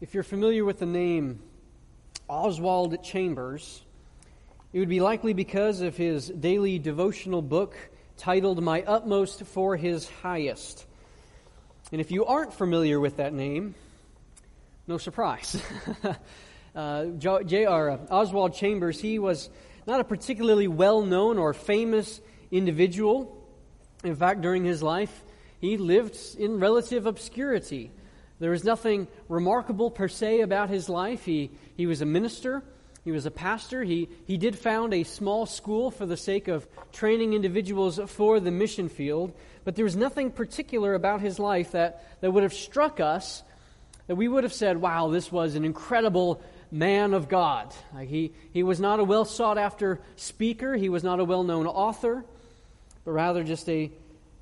if you're familiar with the name Oswald Chambers, it would be likely because of his daily devotional book titled My Utmost for His Highest. And if you aren't familiar with that name, no surprise. uh, J.R. Oswald Chambers, he was not a particularly well known or famous individual. In fact, during his life, he lived in relative obscurity. There was nothing remarkable per se about his life. He, he was a minister, he was a pastor. He, he did found a small school for the sake of training individuals for the mission field, but there was nothing particular about his life that, that would have struck us that we would have said, wow, this was an incredible man of God. Like he, he was not a well sought after speaker, he was not a well known author, but rather just a,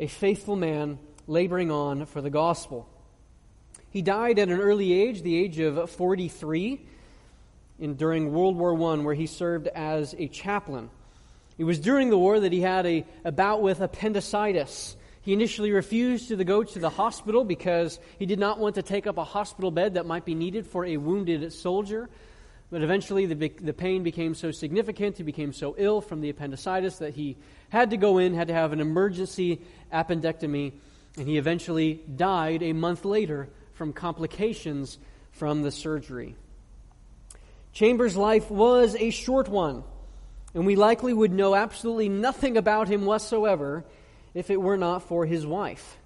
a faithful man laboring on for the gospel. He died at an early age, the age of 43, in, during World War I, where he served as a chaplain. It was during the war that he had a, a bout with appendicitis. He initially refused to go to the hospital because he did not want to take up a hospital bed that might be needed for a wounded soldier. But eventually, the, the pain became so significant, he became so ill from the appendicitis that he had to go in, had to have an emergency appendectomy, and he eventually died a month later from complications from the surgery. Chambers' life was a short one, and we likely would know absolutely nothing about him whatsoever if it were not for his wife.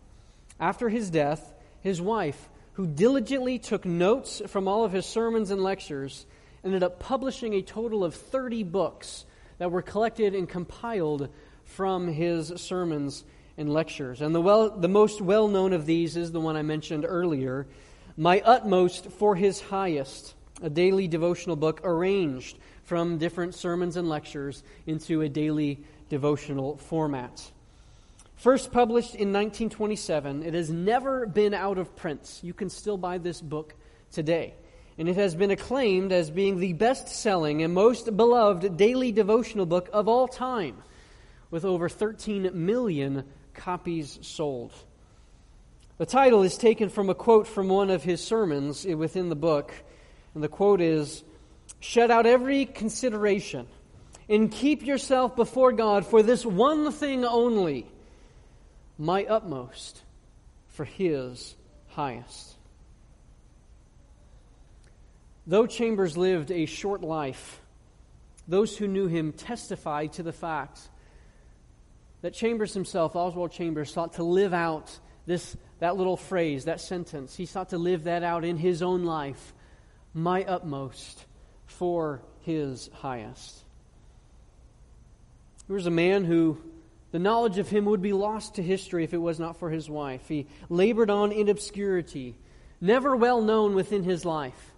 After his death, his wife, who diligently took notes from all of his sermons and lectures, ended up publishing a total of 30 books that were collected and compiled from his sermons and lectures. And the, well, the most well known of these is the one I mentioned earlier My Utmost for His Highest, a daily devotional book arranged from different sermons and lectures into a daily devotional format. First published in 1927, it has never been out of print. You can still buy this book today. And it has been acclaimed as being the best selling and most beloved daily devotional book of all time, with over 13 million copies sold. The title is taken from a quote from one of his sermons within the book, and the quote is Shut out every consideration and keep yourself before God for this one thing only my utmost for His highest. Though Chambers lived a short life, those who knew him testified to the fact that Chambers himself, Oswald Chambers, sought to live out this, that little phrase, that sentence. He sought to live that out in his own life. My utmost for his highest. There was a man who the knowledge of him would be lost to history if it was not for his wife. He labored on in obscurity, never well known within his life.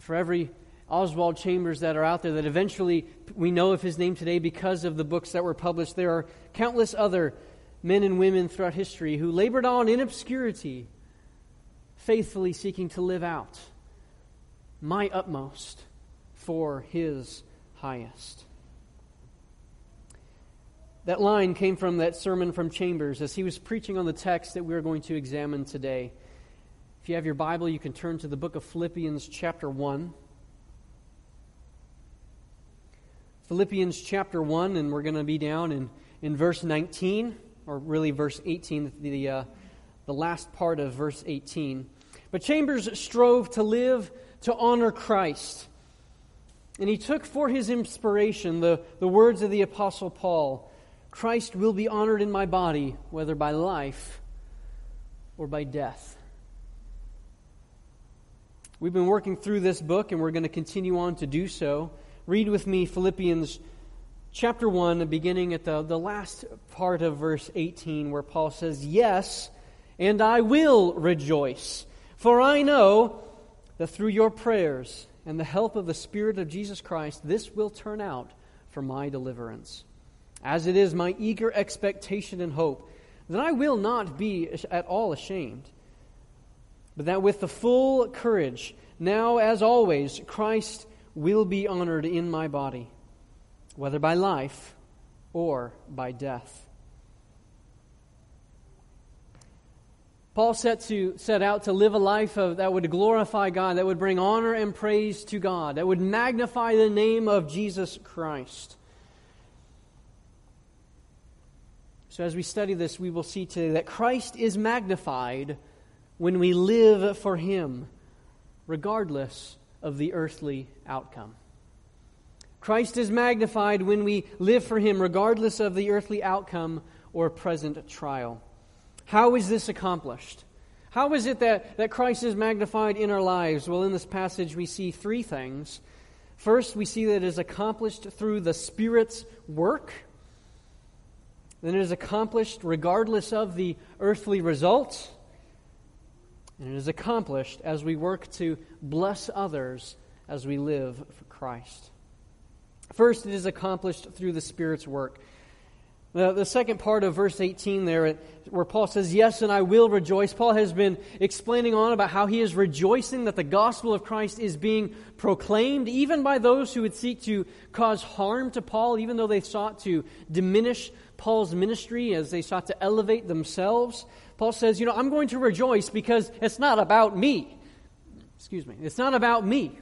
For every Oswald Chambers that are out there that eventually we know of his name today because of the books that were published. There are countless other men and women throughout history who labored on in obscurity, faithfully seeking to live out my utmost for his highest. That line came from that sermon from Chambers as he was preaching on the text that we are going to examine today. If you have your Bible, you can turn to the book of Philippians, chapter 1. Philippians chapter 1, and we're going to be down in, in verse 19, or really verse 18, the, uh, the last part of verse 18. But Chambers strove to live to honor Christ. And he took for his inspiration the, the words of the Apostle Paul Christ will be honored in my body, whether by life or by death. We've been working through this book, and we're going to continue on to do so. Read with me Philippians chapter 1, beginning at the, the last part of verse 18, where Paul says, Yes, and I will rejoice, for I know that through your prayers and the help of the Spirit of Jesus Christ, this will turn out for my deliverance. As it is my eager expectation and hope that I will not be at all ashamed, but that with the full courage, now as always, Christ will be honored in my body, whether by life or by death. Paul set, to, set out to live a life of, that would glorify God, that would bring honor and praise to God, that would magnify the name of Jesus Christ. So, as we study this, we will see today that Christ is magnified when we live for Him, regardless of the earthly outcome. Christ is magnified when we live for Him, regardless of the earthly outcome or present trial. How is this accomplished? How is it that, that Christ is magnified in our lives? Well, in this passage, we see three things. First, we see that it is accomplished through the Spirit's work. Then it is accomplished regardless of the earthly result. And it is accomplished as we work to bless others as we live for Christ. First, it is accomplished through the Spirit's work. The, the second part of verse 18 there, where Paul says, Yes, and I will rejoice, Paul has been explaining on about how he is rejoicing that the gospel of Christ is being proclaimed, even by those who would seek to cause harm to Paul, even though they sought to diminish Paul's ministry as they sought to elevate themselves. Paul says, You know, I'm going to rejoice because it's not about me. Excuse me. It's not about me.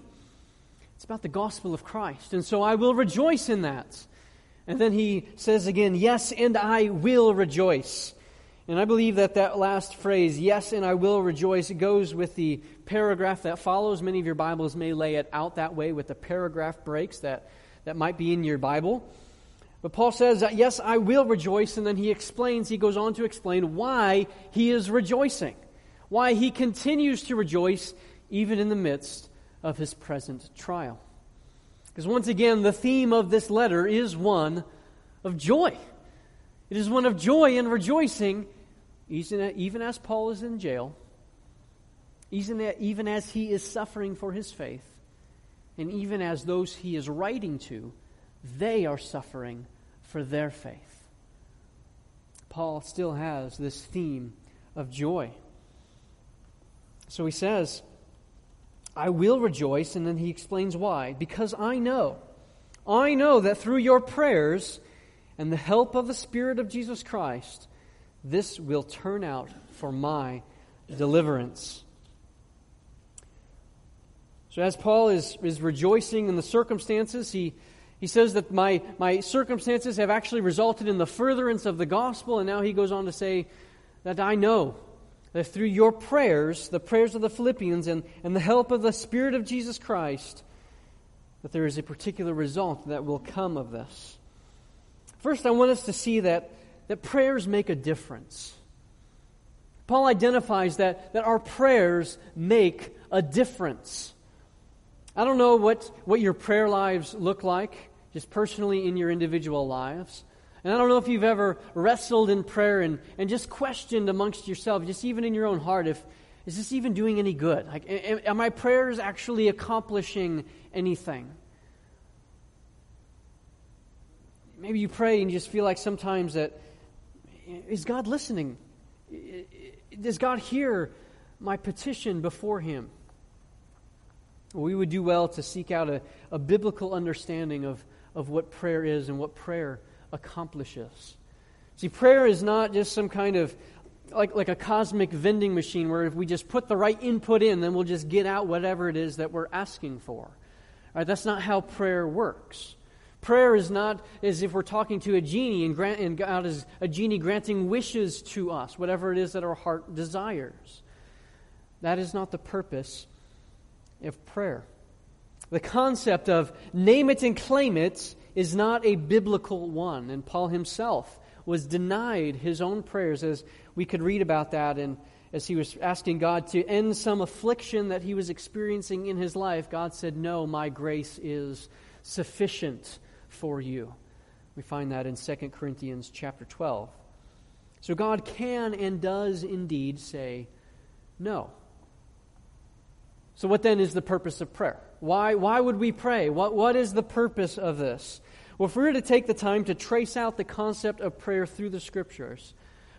It's about the gospel of Christ. And so I will rejoice in that. And then he says again, Yes, and I will rejoice. And I believe that that last phrase, yes, and I will rejoice, goes with the paragraph that follows. Many of your Bibles may lay it out that way with the paragraph breaks that, that might be in your Bible. But Paul says, Yes, I will rejoice. And then he explains, he goes on to explain why he is rejoicing, why he continues to rejoice even in the midst of his present trial. Because once again, the theme of this letter is one of joy. It is one of joy and rejoicing, even as Paul is in jail, even as he is suffering for his faith, and even as those he is writing to, they are suffering for their faith. Paul still has this theme of joy. So he says, I will rejoice, and then he explains why. Because I know, I know that through your prayers and the help of the Spirit of Jesus Christ, this will turn out for my deliverance. So, as Paul is, is rejoicing in the circumstances, he, he says that my, my circumstances have actually resulted in the furtherance of the gospel, and now he goes on to say that I know that through your prayers, the prayers of the Philippians, and, and the help of the Spirit of Jesus Christ, that there is a particular result that will come of this. First, I want us to see that, that prayers make a difference. Paul identifies that, that our prayers make a difference. I don't know what, what your prayer lives look like, just personally in your individual lives. And I don't know if you've ever wrestled in prayer and, and just questioned amongst yourself, just even in your own heart, if is this even doing any good? Like, are my prayers actually accomplishing anything? Maybe you pray and you just feel like sometimes that is God listening? Does God hear my petition before Him? We would do well to seek out a, a biblical understanding of, of what prayer is and what prayer accomplishes. See, prayer is not just some kind of like, like a cosmic vending machine where if we just put the right input in, then we'll just get out whatever it is that we're asking for. Right, that's not how prayer works. Prayer is not as if we're talking to a genie and, grant, and God is a genie granting wishes to us, whatever it is that our heart desires. That is not the purpose of prayer. The concept of name it and claim it is not a biblical one. And Paul himself was denied his own prayers, as we could read about that. And as he was asking God to end some affliction that he was experiencing in his life, God said, No, my grace is sufficient for you. We find that in 2 Corinthians chapter 12. So God can and does indeed say no. So, what then is the purpose of prayer? Why, why would we pray? What, what is the purpose of this? Well, if we were to take the time to trace out the concept of prayer through the scriptures,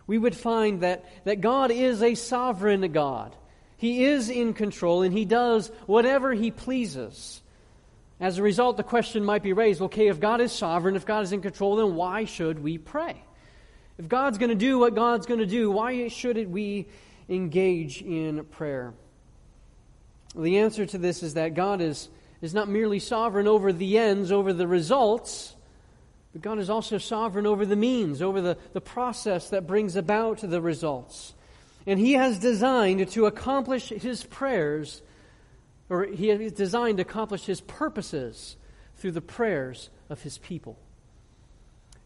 we would find that, that God is a sovereign God. He is in control and he does whatever he pleases. As a result, the question might be raised okay, if God is sovereign, if God is in control, then why should we pray? If God's going to do what God's going to do, why should we engage in prayer? The answer to this is that God is, is not merely sovereign over the ends, over the results, but God is also sovereign over the means, over the, the process that brings about the results. And He has designed to accomplish His prayers, or He has designed to accomplish His purposes through the prayers of His people.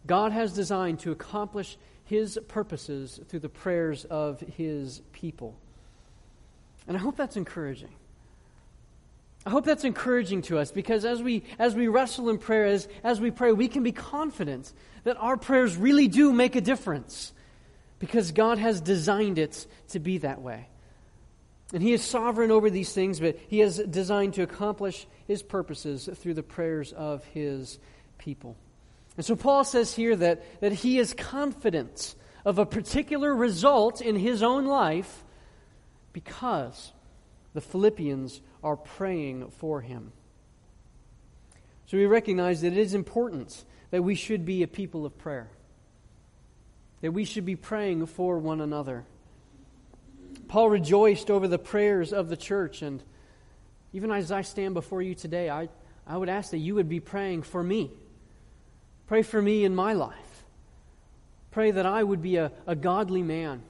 God has designed to accomplish His purposes through the prayers of His people. And I hope that's encouraging. I hope that's encouraging to us because as we, as we wrestle in prayer, as, as we pray, we can be confident that our prayers really do make a difference because God has designed it to be that way. And He is sovereign over these things, but He has designed to accomplish His purposes through the prayers of His people. And so Paul says here that, that he is confident of a particular result in his own life because the Philippians are praying for him. So we recognize that it is important that we should be a people of prayer, that we should be praying for one another. Paul rejoiced over the prayers of the church, and even as I stand before you today, I, I would ask that you would be praying for me. Pray for me in my life. Pray that I would be a, a godly man,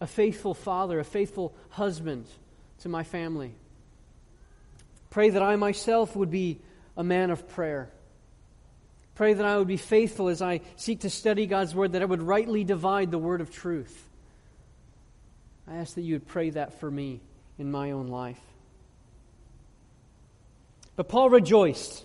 a faithful father, a faithful husband to my family. Pray that I myself would be a man of prayer. Pray that I would be faithful as I seek to study God's Word, that I would rightly divide the Word of truth. I ask that you would pray that for me in my own life. But Paul rejoiced.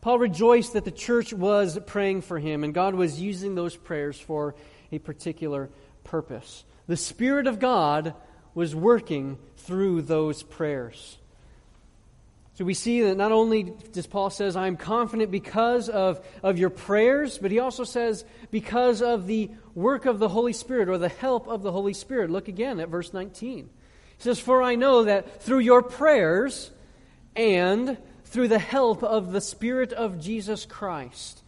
Paul rejoiced that the church was praying for him, and God was using those prayers for a particular purpose. The Spirit of God was working through those prayers. So we see that not only does Paul says, I am confident because of, of your prayers, but he also says, because of the work of the Holy Spirit or the help of the Holy Spirit. Look again at verse 19. He says, For I know that through your prayers and through the help of the Spirit of Jesus Christ,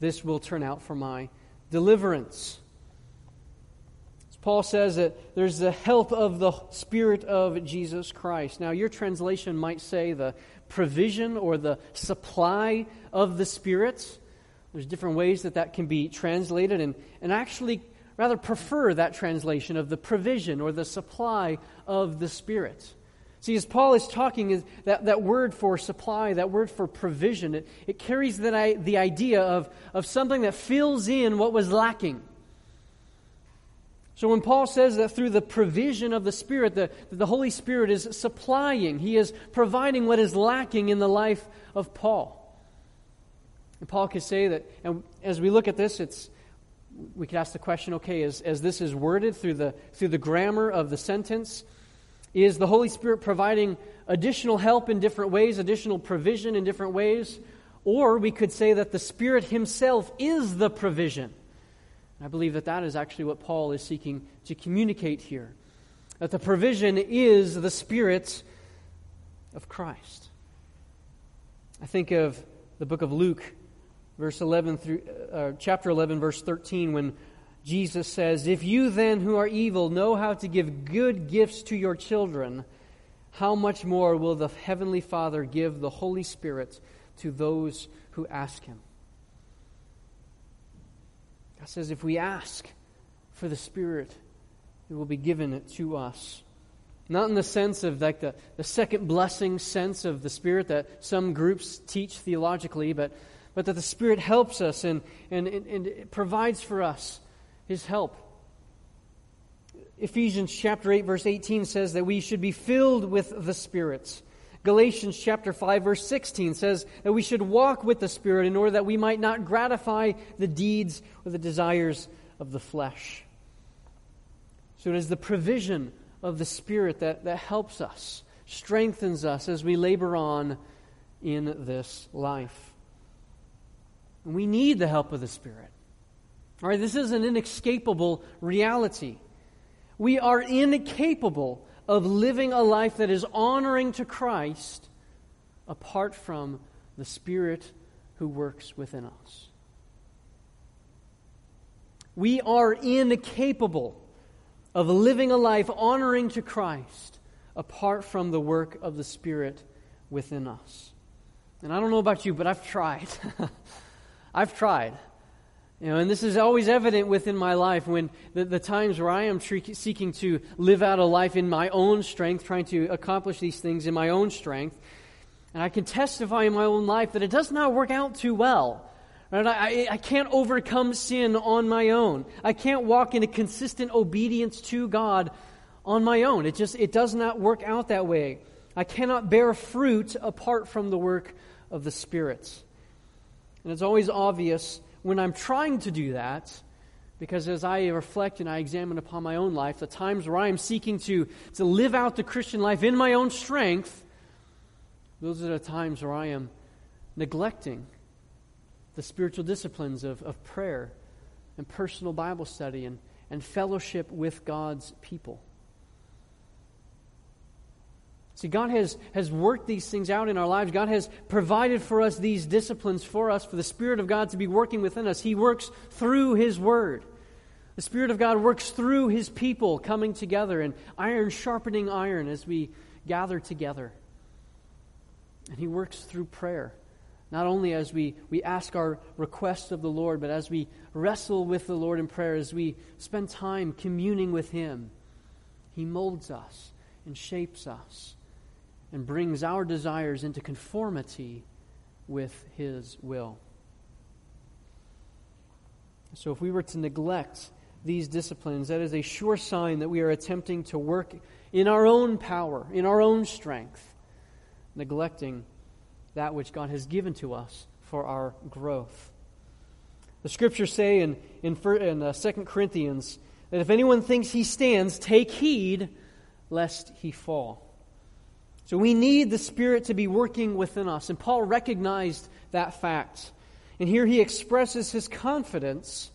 this will turn out for my deliverance. Paul says that there's the help of the Spirit of Jesus Christ. Now, your translation might say the provision or the supply of the Spirit. There's different ways that that can be translated, and, and actually rather prefer that translation of the provision or the supply of the Spirit. See, as Paul is talking, is that, that word for supply, that word for provision, it, it carries that, the idea of, of something that fills in what was lacking. So when Paul says that through the provision of the Spirit, the, the Holy Spirit is supplying, he is providing what is lacking in the life of Paul. And Paul could say that, and as we look at this, it's we could ask the question, okay, as, as this is worded through the through the grammar of the sentence, is the Holy Spirit providing additional help in different ways, additional provision in different ways? Or we could say that the Spirit Himself is the provision. I believe that that is actually what Paul is seeking to communicate here. That the provision is the Spirit of Christ. I think of the book of Luke, verse 11 through, uh, chapter 11, verse 13, when Jesus says, If you then who are evil know how to give good gifts to your children, how much more will the Heavenly Father give the Holy Spirit to those who ask Him? God says if we ask for the Spirit, it will be given to us. Not in the sense of like the, the second blessing sense of the Spirit that some groups teach theologically, but, but that the Spirit helps us and, and, and provides for us His help. Ephesians chapter 8, verse 18 says that we should be filled with the Spirit. Galatians chapter 5 verse 16 says that we should walk with the Spirit in order that we might not gratify the deeds or the desires of the flesh. So it is the provision of the Spirit that, that helps us, strengthens us as we labor on in this life. And we need the help of the Spirit. All right, this is an inescapable reality. We are incapable of living a life that is honoring to Christ apart from the Spirit who works within us. We are incapable of living a life honoring to Christ apart from the work of the Spirit within us. And I don't know about you, but I've tried. I've tried. You know, and this is always evident within my life when the, the times where I am tre- seeking to live out a life in my own strength, trying to accomplish these things in my own strength. And I can testify in my own life that it does not work out too well. Right? I, I can't overcome sin on my own. I can't walk in a consistent obedience to God on my own. It just it does not work out that way. I cannot bear fruit apart from the work of the Spirit. And it's always obvious when I'm trying to do that, because as I reflect and I examine upon my own life, the times where I am seeking to, to live out the Christian life in my own strength, those are the times where I am neglecting the spiritual disciplines of, of prayer and personal Bible study and, and fellowship with God's people. See, God has, has worked these things out in our lives. God has provided for us these disciplines for us, for the Spirit of God to be working within us. He works through His Word. The Spirit of God works through His people coming together and iron sharpening iron as we gather together. And He works through prayer, not only as we, we ask our requests of the Lord, but as we wrestle with the Lord in prayer, as we spend time communing with Him. He molds us and shapes us and brings our desires into conformity with His will. So, if we were to neglect these disciplines, that is a sure sign that we are attempting to work in our own power, in our own strength, neglecting that which God has given to us for our growth. The scriptures say in, in, in uh, 2 Corinthians that if anyone thinks he stands, take heed lest he fall. So we need the Spirit to be working within us. And Paul recognized that fact. And here he expresses his confidence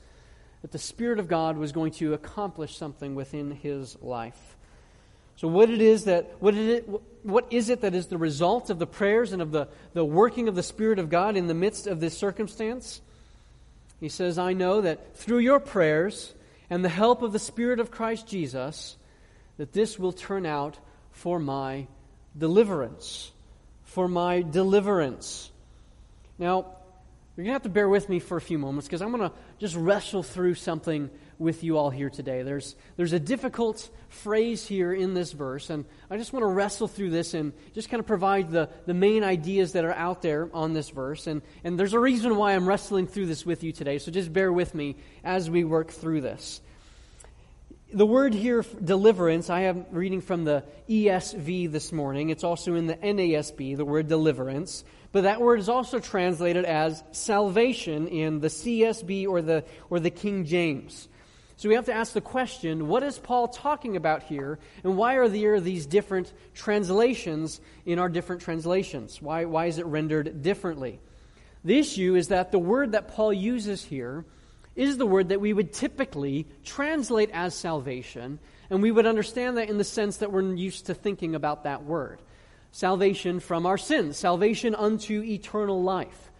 that the Spirit of God was going to accomplish something within his life. So what it is that what, it, what is it that is the result of the prayers and of the, the working of the Spirit of God in the midst of this circumstance? He says, I know that through your prayers and the help of the Spirit of Christ Jesus, that this will turn out for my deliverance. For my deliverance. Now, you're going to have to bear with me for a few moments because I'm going to just wrestle through something with you all here today. There's, there's a difficult phrase here in this verse, and I just want to wrestle through this and just kind of provide the, the main ideas that are out there on this verse. And, and there's a reason why I'm wrestling through this with you today, so just bear with me as we work through this. The word here, deliverance, I am reading from the ESV this morning. It's also in the NASB, the word deliverance. But that word is also translated as salvation in the CSB or the, or the King James. So we have to ask the question what is Paul talking about here, and why are there these different translations in our different translations? Why, why is it rendered differently? The issue is that the word that Paul uses here is the word that we would typically translate as salvation, and we would understand that in the sense that we're used to thinking about that word salvation from our sins, salvation unto eternal life.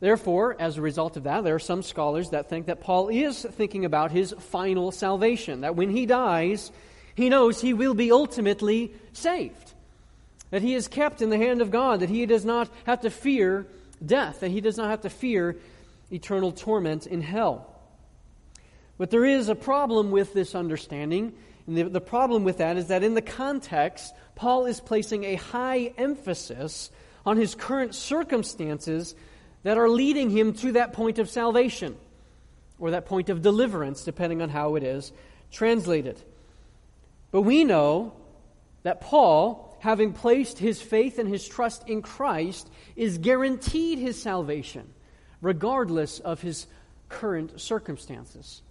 Therefore, as a result of that, there are some scholars that think that Paul is thinking about his final salvation, that when he dies, he knows he will be ultimately saved, that he is kept in the hand of God, that he does not have to fear death, that he does not have to fear eternal torment in hell. But there is a problem with this understanding. And the, the problem with that is that in the context, Paul is placing a high emphasis on his current circumstances that are leading him to that point of salvation or that point of deliverance, depending on how it is translated. But we know that Paul, having placed his faith and his trust in Christ, is guaranteed his salvation regardless of his current circumstances.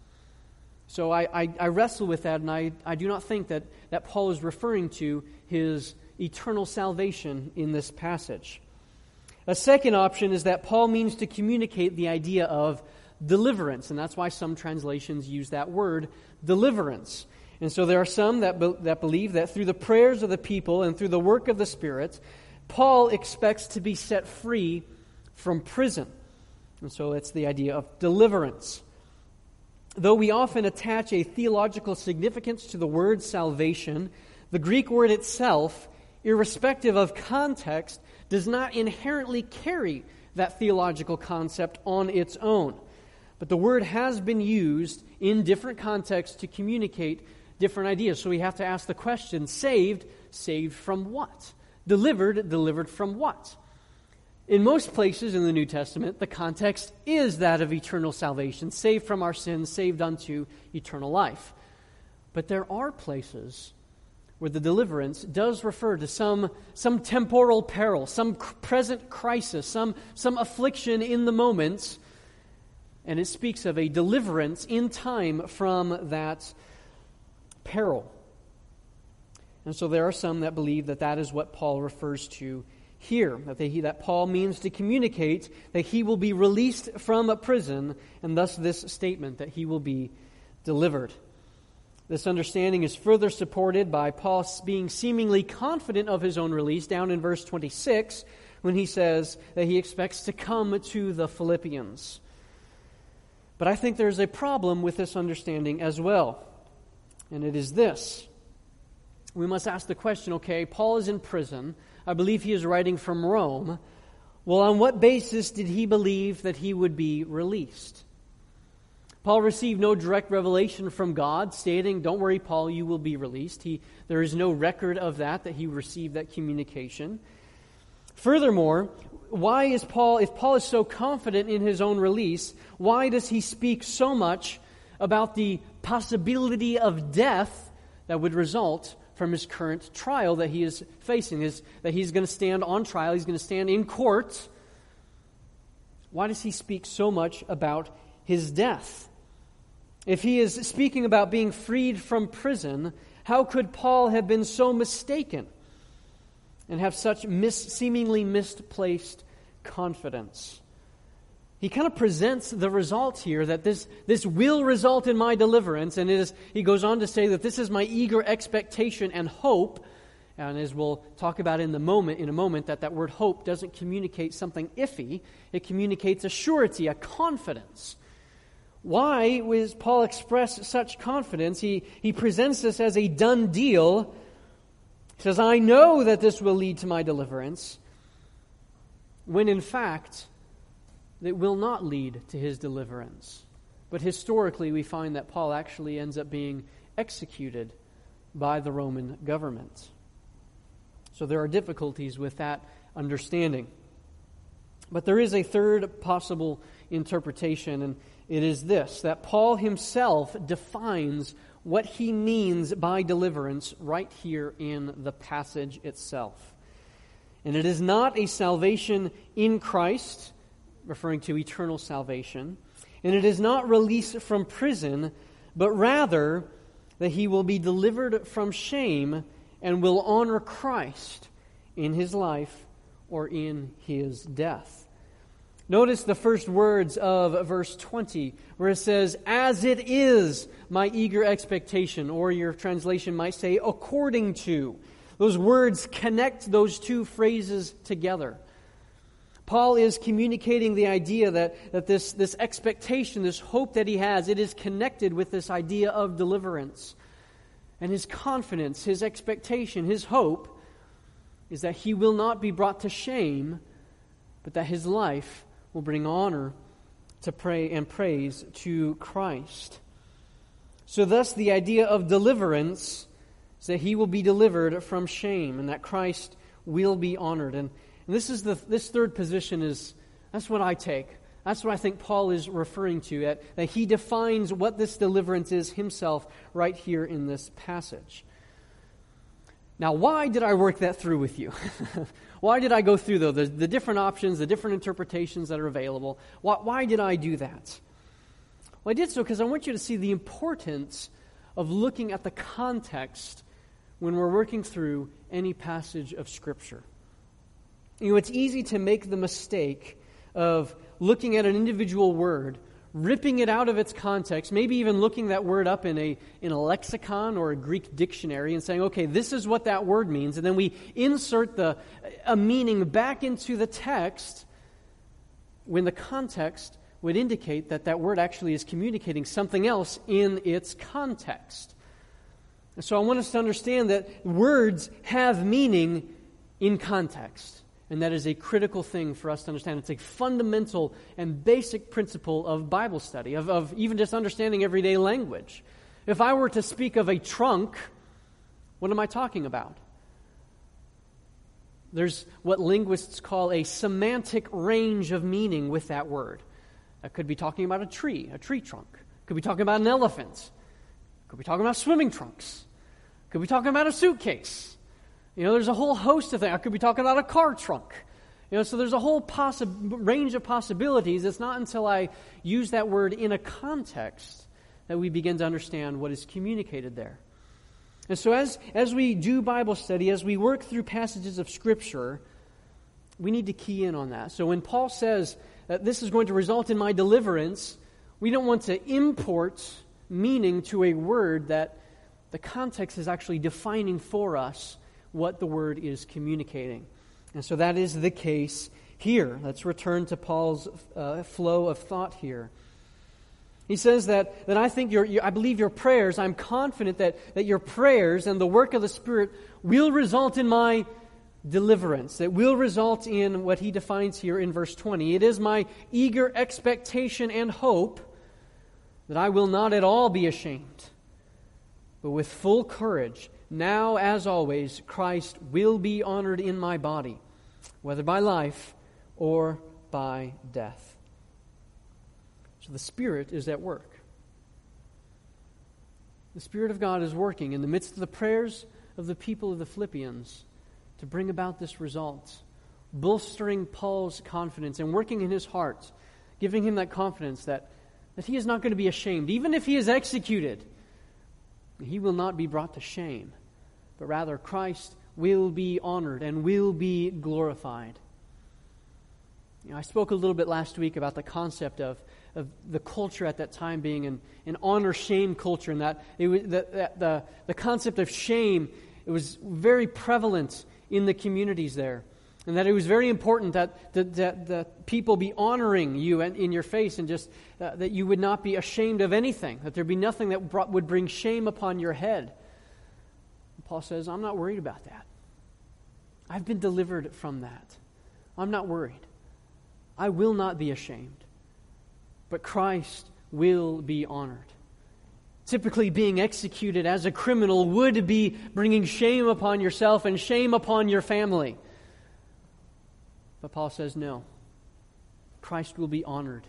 So I, I, I, wrestle with that, and I, I do not think that, that Paul is referring to his eternal salvation in this passage. A second option is that Paul means to communicate the idea of deliverance, and that's why some translations use that word, deliverance. And so there are some that, be, that believe that through the prayers of the people and through the work of the Spirit, Paul expects to be set free from prison. And so it's the idea of deliverance. though we often attach a theological significance to the word salvation, the Greek word itself, irrespective of context, does not inherently carry that theological concept on its own. But the word has been used in different contexts to communicate different ideas. So we have to ask the question saved, saved from what? Delivered, delivered from what? In most places in the New Testament, the context is that of eternal salvation, saved from our sins, saved unto eternal life. But there are places where the deliverance does refer to some, some temporal peril, some present crisis, some, some affliction in the moment, and it speaks of a deliverance in time from that peril. And so there are some that believe that that is what Paul refers to here, that, they, that Paul means to communicate that he will be released from a prison, and thus this statement that he will be delivered. This understanding is further supported by Paul being seemingly confident of his own release down in verse 26 when he says that he expects to come to the Philippians. But I think there's a problem with this understanding as well, and it is this. We must ask the question okay, Paul is in prison. I believe he is writing from Rome. Well, on what basis did he believe that he would be released? Paul received no direct revelation from God stating, Don't worry, Paul, you will be released. He, there is no record of that, that he received that communication. Furthermore, why is Paul, if Paul is so confident in his own release, why does he speak so much about the possibility of death that would result from his current trial that he is facing, is that he's going to stand on trial, he's going to stand in court. Why does he speak so much about his death? If he is speaking about being freed from prison, how could Paul have been so mistaken and have such mis- seemingly misplaced confidence? He kind of presents the results here that this, this will result in my deliverance. And it is, he goes on to say that this is my eager expectation and hope. And as we'll talk about in, the moment, in a moment, that that word hope doesn't communicate something iffy, it communicates a surety, a confidence. Why does Paul express such confidence? He, he presents this as a done deal. He says, I know that this will lead to my deliverance, when in fact, that will not lead to his deliverance. But historically, we find that Paul actually ends up being executed by the Roman government. So there are difficulties with that understanding. But there is a third possible interpretation, and it is this that Paul himself defines what he means by deliverance right here in the passage itself. And it is not a salvation in Christ referring to eternal salvation. And it is not release from prison, but rather that he will be delivered from shame and will honor Christ in his life or in his death. Notice the first words of verse 20, where it says, As it is my eager expectation, or your translation might say, according to. Those words connect those two phrases together. Paul is communicating the idea that, that this, this expectation, this hope that he has, it is connected with this idea of deliverance. And his confidence, his expectation, his hope is that he will not be brought to shame, but that his life will bring honor to pray and praise to Christ. So thus the idea of deliverance is that he will be delivered from shame and that Christ will be honored. And and this is the this third position is that's what I take. That's what I think Paul is referring to, that, he defines what this deliverance is himself right here in this passage. Now, why did I work that through with you? why did I go through, though, the, the different options, the different interpretations that are available? Why, why did I do that? Well, I did so because I want you to see the importance of looking at the context when we're working through any passage of Scripture. You know, it's easy to make the mistake of looking at an individual word, ripping it out of its context, maybe even looking that word up in a, in a lexicon or a Greek dictionary and saying, okay, this is what that word means. And then we insert the, a meaning back into the text when the context would indicate that that word actually is communicating something else in its context. And so I want us to understand that words have meaning in context. And that is a critical thing for us to understand. It's a fundamental and basic principle of Bible study, of, of even just understanding everyday language. If I were to speak of a trunk, what am I talking about? There's what linguists call a semantic range of meaning with that word. I could be talking about a tree, a tree trunk. Could be talking about an elephant. Could be talking about swimming trunks. Could be talking about a suitcase. You know, there's a whole host of things. I could be talking about a car trunk. You know, so there's a whole possi- range of possibilities. It's not until I use that word in a context that we begin to understand what is communicated there. And so, as, as we do Bible study, as we work through passages of Scripture, we need to key in on that. So, when Paul says, that this is going to result in my deliverance, we don't want to import meaning to a word that the context is actually defining for us what the word is communicating. And so that is the case here. Let's return to Paul's uh, flow of thought here. He says that, that I think your, your, I believe your prayers, I'm confident that, that your prayers and the work of the Spirit will result in my deliverance that will result in what he defines here in verse 20. It is my eager expectation and hope that I will not at all be ashamed, but with full courage, now as always, Christ will be honored in my body, whether by life or by death. So the Spirit is at work. The Spirit of God is working in the midst of the prayers of the people of the Philippians to bring about this result, bolstering Paul's confidence and working in his heart, giving him that confidence that, that he is not going to be ashamed. Even if he is executed, he will not be brought to shame, but rather Christ will be honored and will be glorified. You know, I spoke a little bit last week about the concept of, of the culture at that time being an, an honor shame culture, and that, it was, that, that the, the concept of shame it was very prevalent in the communities there. And that it was very important that, that, that, that people be honoring you and in your face and just uh, that you would not be ashamed of anything, that there be nothing that brought, would bring shame upon your head. And Paul says, I'm not worried about that. I've been delivered from that. I'm not worried. I will not be ashamed, but Christ will be honored typically being executed as a criminal would be bringing shame upon yourself and shame upon your family. But Paul says, no. Christ will be honored.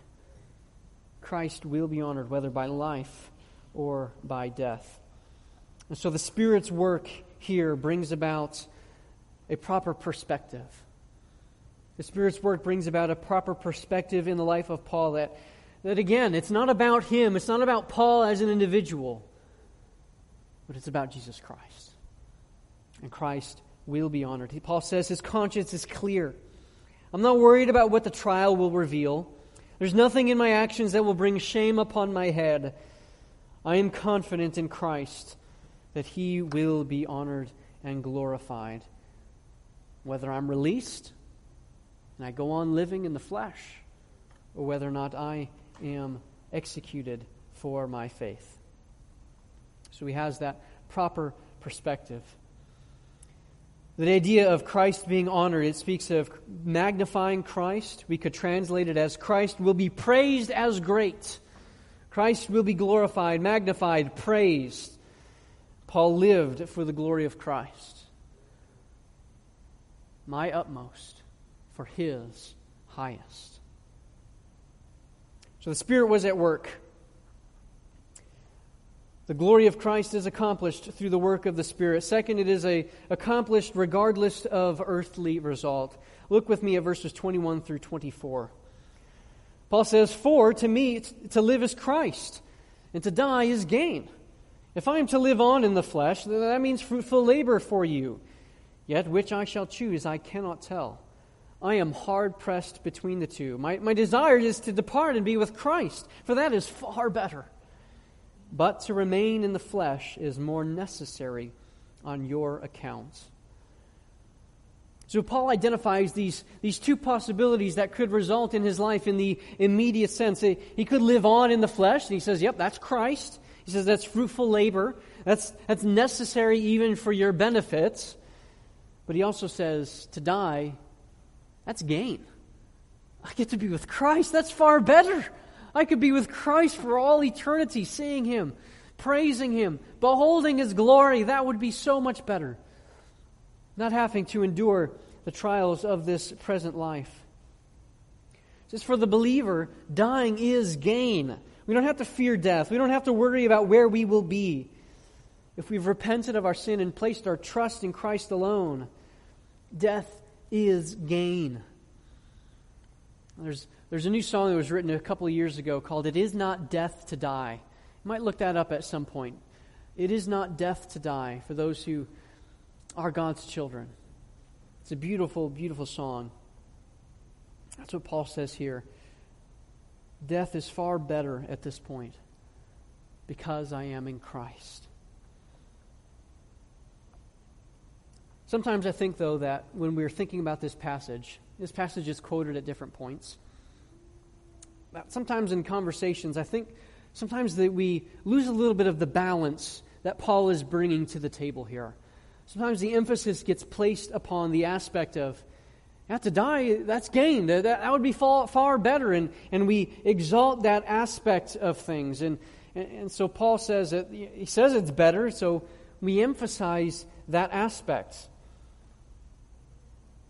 Christ will be honored, whether by life or by death. And so the Spirit's work here brings about a proper perspective. The Spirit's work brings about a proper perspective in the life of Paul that that again, it's not about him, it's not about Paul as an individual, but it's about Jesus Christ. And Christ will be honored. Paul says his conscience is clear. I'm not worried about what the trial will reveal. There's nothing in my actions that will bring shame upon my head. I am confident in Christ that he will be honored and glorified. Whether I'm released and I go on living in the flesh, or whether or not I am executed for my faith. So he has that proper perspective. The idea of Christ being honored, it speaks of magnifying Christ. We could translate it as Christ will be praised as great. Christ will be glorified, magnified, praised. Paul lived for the glory of Christ. My utmost for his highest. So the Spirit was at work. The glory of Christ is accomplished through the work of the Spirit. Second, it is a, accomplished regardless of earthly result. Look with me at verses 21 through 24. Paul says, For to me, to live is Christ, and to die is gain. If I am to live on in the flesh, that means fruitful labor for you. Yet which I shall choose, I cannot tell. I am hard pressed between the two. My, my desire is to depart and be with Christ, for that is far better. But to remain in the flesh is more necessary on your account. So Paul identifies these, these two possibilities that could result in his life in the immediate sense. He could live on in the flesh, and he says, Yep, that's Christ. He says that's fruitful labor. That's, that's necessary even for your benefits. But he also says to die, that's gain. I get to be with Christ. That's far better. I could be with Christ for all eternity, seeing Him, praising Him, beholding His glory. That would be so much better not having to endure the trials of this present life. Just for the believer, dying is gain. We don't have to fear death. We don't have to worry about where we will be. If we've repented of our sin and placed our trust in Christ alone, death is gain. There's, there's a new song that was written a couple of years ago called It Is Not Death to Die. You might look that up at some point. It is not death to die for those who are God's children. It's a beautiful, beautiful song. That's what Paul says here. Death is far better at this point because I am in Christ. Sometimes I think, though, that when we're thinking about this passage, this passage is quoted at different points. Sometimes in conversations, I think sometimes that we lose a little bit of the balance that Paul is bringing to the table here. Sometimes the emphasis gets placed upon the aspect of, have to die, that's gain. That, that would be far, far better. And, and we exalt that aspect of things. And, and, and so Paul says that he says it's better, so we emphasize that aspect.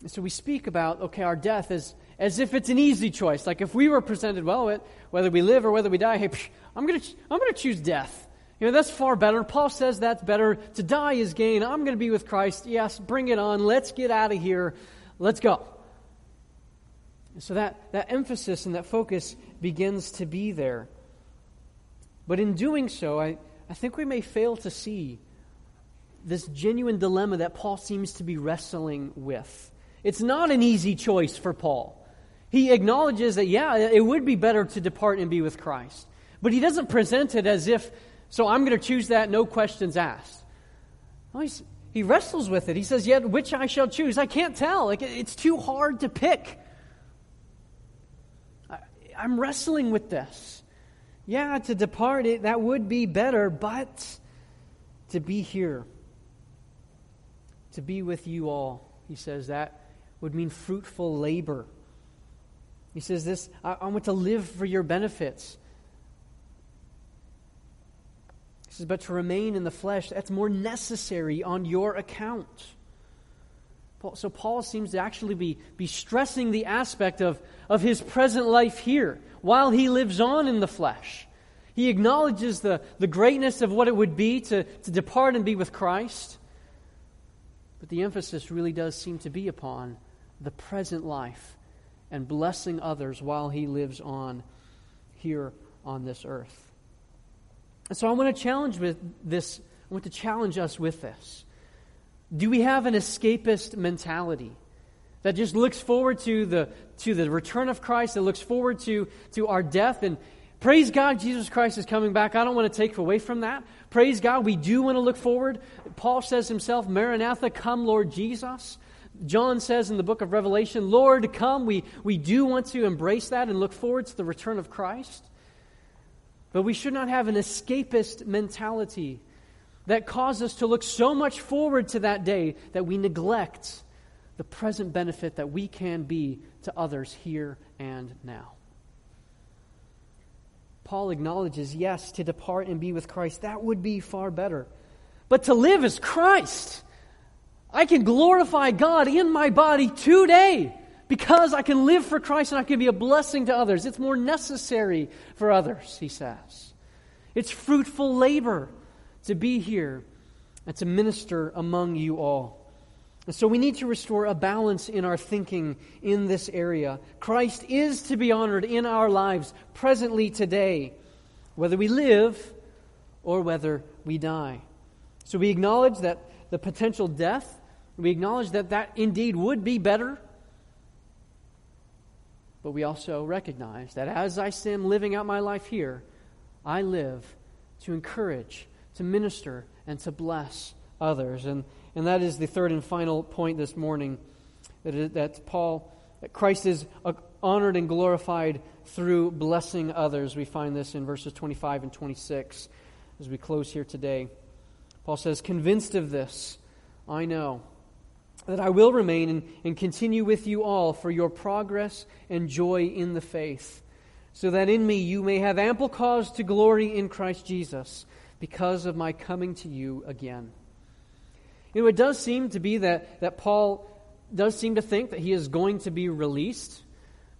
And so we speak about, okay, our death as, as if it's an easy choice. Like if we were presented, well, whether we live or whether we die, hey, I'm going to I'm going to choose death. You know, that's far better. Paul says that's better. To die is gain. I'm going to be with Christ. Yes, bring it on. Let's get out of here. Let's go. So that, that emphasis and that focus begins to be there. But in doing so, I, I think we may fail to see this genuine dilemma that Paul seems to be wrestling with. It's not an easy choice for Paul. He acknowledges that, yeah, it would be better to depart and be with Christ. But he doesn't present it as if so I'm going to choose that, no questions asked. He wrestles with it. He says, Yet which I shall choose? I can't tell. Like, it's too hard to pick. I, I'm wrestling with this. Yeah, to depart it, that would be better, but to be here, to be with you all, he says, that would mean fruitful labor. He says this I, I want to live for your benefits He says, But to remain in the flesh, that's more necessary on your account. Paul, So Paul seems to actually be, be stressing the aspect of, of his present life here while he lives on in the flesh. He acknowledges the, the greatness of what it would be to, to depart and be with Christ. But the emphasis really does seem to be upon the present life and blessing others while he lives on here on this earth. And so I want to challenge with this, I want to challenge us with this. Do we have an escapist mentality that just looks forward to the to the return of Christ, that looks forward to, to our death and praise God, Jesus Christ is coming back. I don't want to take away from that. Praise God, we do want to look forward. Paul says himself, Maranatha, come, Lord Jesus. John says in the book of Revelation, Lord, come. We, we do want to embrace that and look forward to the return of Christ. But we should not have an escapist mentality that causes us to look so much forward to that day that we neglect the present benefit that we can be to others here and now. Paul acknowledges, yes, to depart and be with Christ, that would be far better. But to live as Christ, I can glorify God in my body today because I can live for Christ and I can be a blessing to others. It's more necessary for others, he says. It's fruitful labor to be here and to minister among you all. And so we need to restore a balance in our thinking in this area. Christ is to be honored in our lives presently today, whether we live or whether we die. So we acknowledge that the potential death, we acknowledge that that indeed would be better but we also recognize that as I am living out my life here, I live to encourage, to minister, and to bless others. And, and that is the third and final point this morning that, that Paul, that Christ is uh, honored and glorified through blessing others. We find this in verses 25 and 26 as we close here today. Paul says, Convinced of this, I know that I will remain and, and continue with you all for your progress and joy in the faith, so that in me you may have ample cause to glory in Christ Jesus because of my coming to you again. You know, it does seem to be that, that Paul does seem to think that he is going to be released.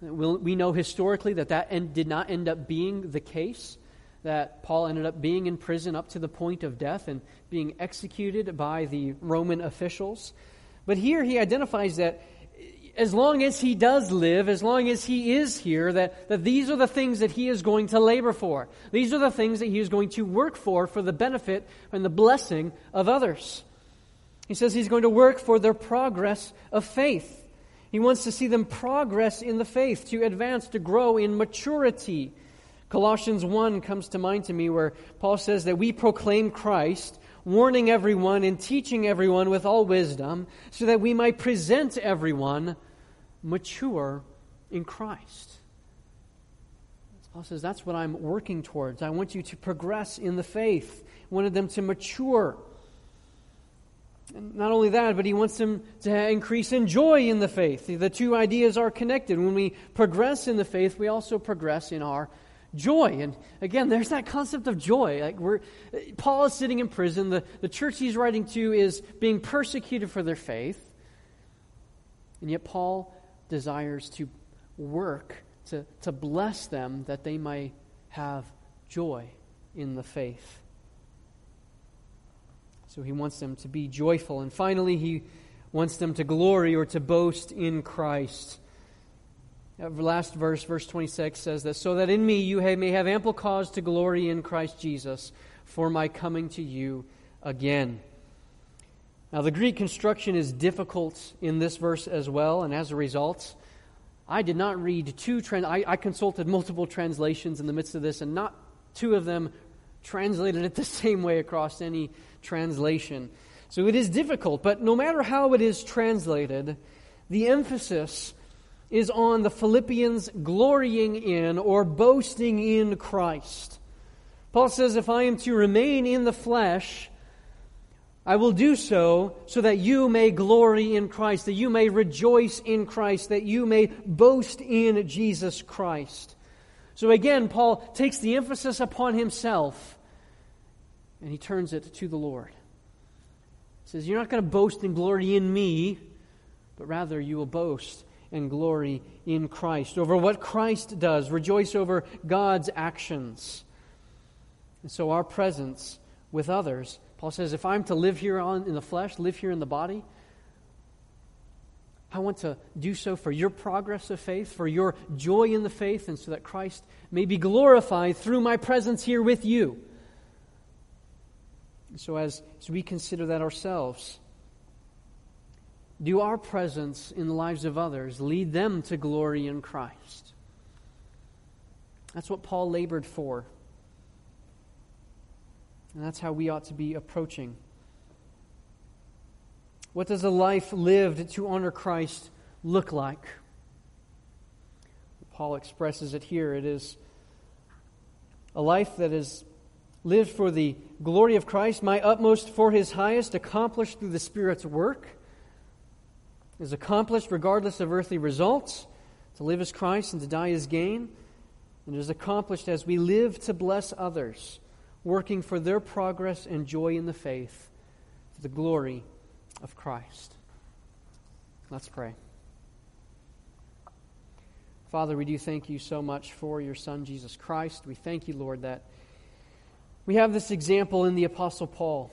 We know historically that that did not end up being the case, that Paul ended up being in prison up to the point of death and being executed by the Roman officials. But here he identifies that as long as he does live, as long as he is here, that, that these are the things that he is going to labor for. These are the things that he is going to work for for the benefit and the blessing of others. He says he's going to work for their progress of faith. He wants to see them progress in the faith, to advance, to grow in maturity. Colossians 1 comes to mind to me where Paul says that we proclaim Christ warning everyone and teaching everyone with all wisdom, so that we might present everyone mature in Christ. Paul says, That's what I'm working towards. I want you to progress in the faith. I wanted them to mature. And not only that, but he wants them to increase in joy in the faith. The two ideas are connected. When we progress in the faith, we also progress in our joy. And again, there's that concept of joy. Like we're, Paul is sitting in prison. The, the church he's writing to is being persecuted for their faith. And yet, Paul desires to work to, to bless them that they might have joy in the faith. So he wants them to be joyful. And finally, he wants them to glory or to boast in Christ. Last verse, verse 26 says that, so that in me you may have ample cause to glory in Christ Jesus for my coming to you again. Now, the Greek construction is difficult in this verse as well, and as a result, I did not read two, trans- I, I consulted multiple translations in the midst of this, and not two of them translated it the same way across any translation. So it is difficult, but no matter how it is translated, the emphasis is on the Philippians glorying in or boasting in Christ. Paul says, If I am to remain in the flesh, I will do so so that you may glory in Christ, that you may rejoice in Christ, that you may boast in Jesus Christ. So again, Paul takes the emphasis upon himself and he turns it to the Lord. He says, You're not going to boast and glory in me, but rather you will boast and glory in Christ, over what Christ does, rejoice over God's actions. And so our presence with others, Paul says, if I'm to live here on, in the flesh, live here in the body, I want to do so for your progress of faith, for your joy in the faith, and so that Christ may be glorified through my presence here with you. so, as, as we consider that ourselves, do our presence in the lives of others lead them to glory in Christ? That's what Paul labored for. And that's how we ought to be approaching. What does a life lived to honor Christ look like? Paul expresses it here. It is a life that is lived for the glory of Christ, my utmost for his highest, accomplished through the Spirit's work is accomplished regardless of earthly results. To live as Christ and to die as gain. And it is accomplished as we live to bless others, working for their progress and joy in the faith, for the glory of Christ. Let's pray. Father, we do thank you so much for your Son, Jesus Christ. We thank you, Lord, that we have this example in the Apostle Paul,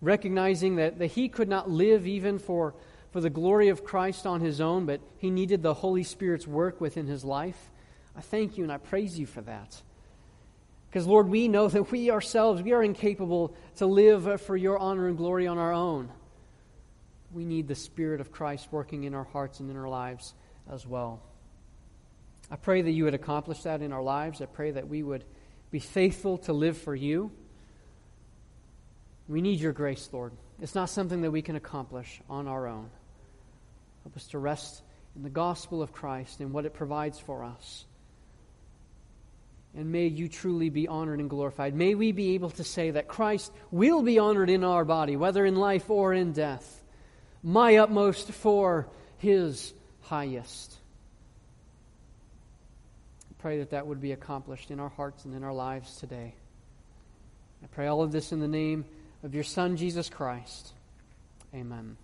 recognizing that, that he could not live even for for the glory of Christ on his own, but he needed the Holy Spirit's work within his life. I thank you and I praise you for that. Because, Lord, we know that we ourselves, we are incapable to live for your honor and glory on our own. We need the Spirit of Christ working in our hearts and in our lives as well. I pray that you would accomplish that in our lives. I pray that we would be faithful to live for you. We need your grace, Lord. It's not something that we can accomplish on our own. Help us to rest in the gospel of Christ and what it provides for us. And may you truly be honored and glorified. May we be able to say that Christ will be honored in our body, whether in life or in death. My utmost for his highest. I pray that that would be accomplished in our hearts and in our lives today. I pray all of this in the name of your Son, Jesus Christ. Amen.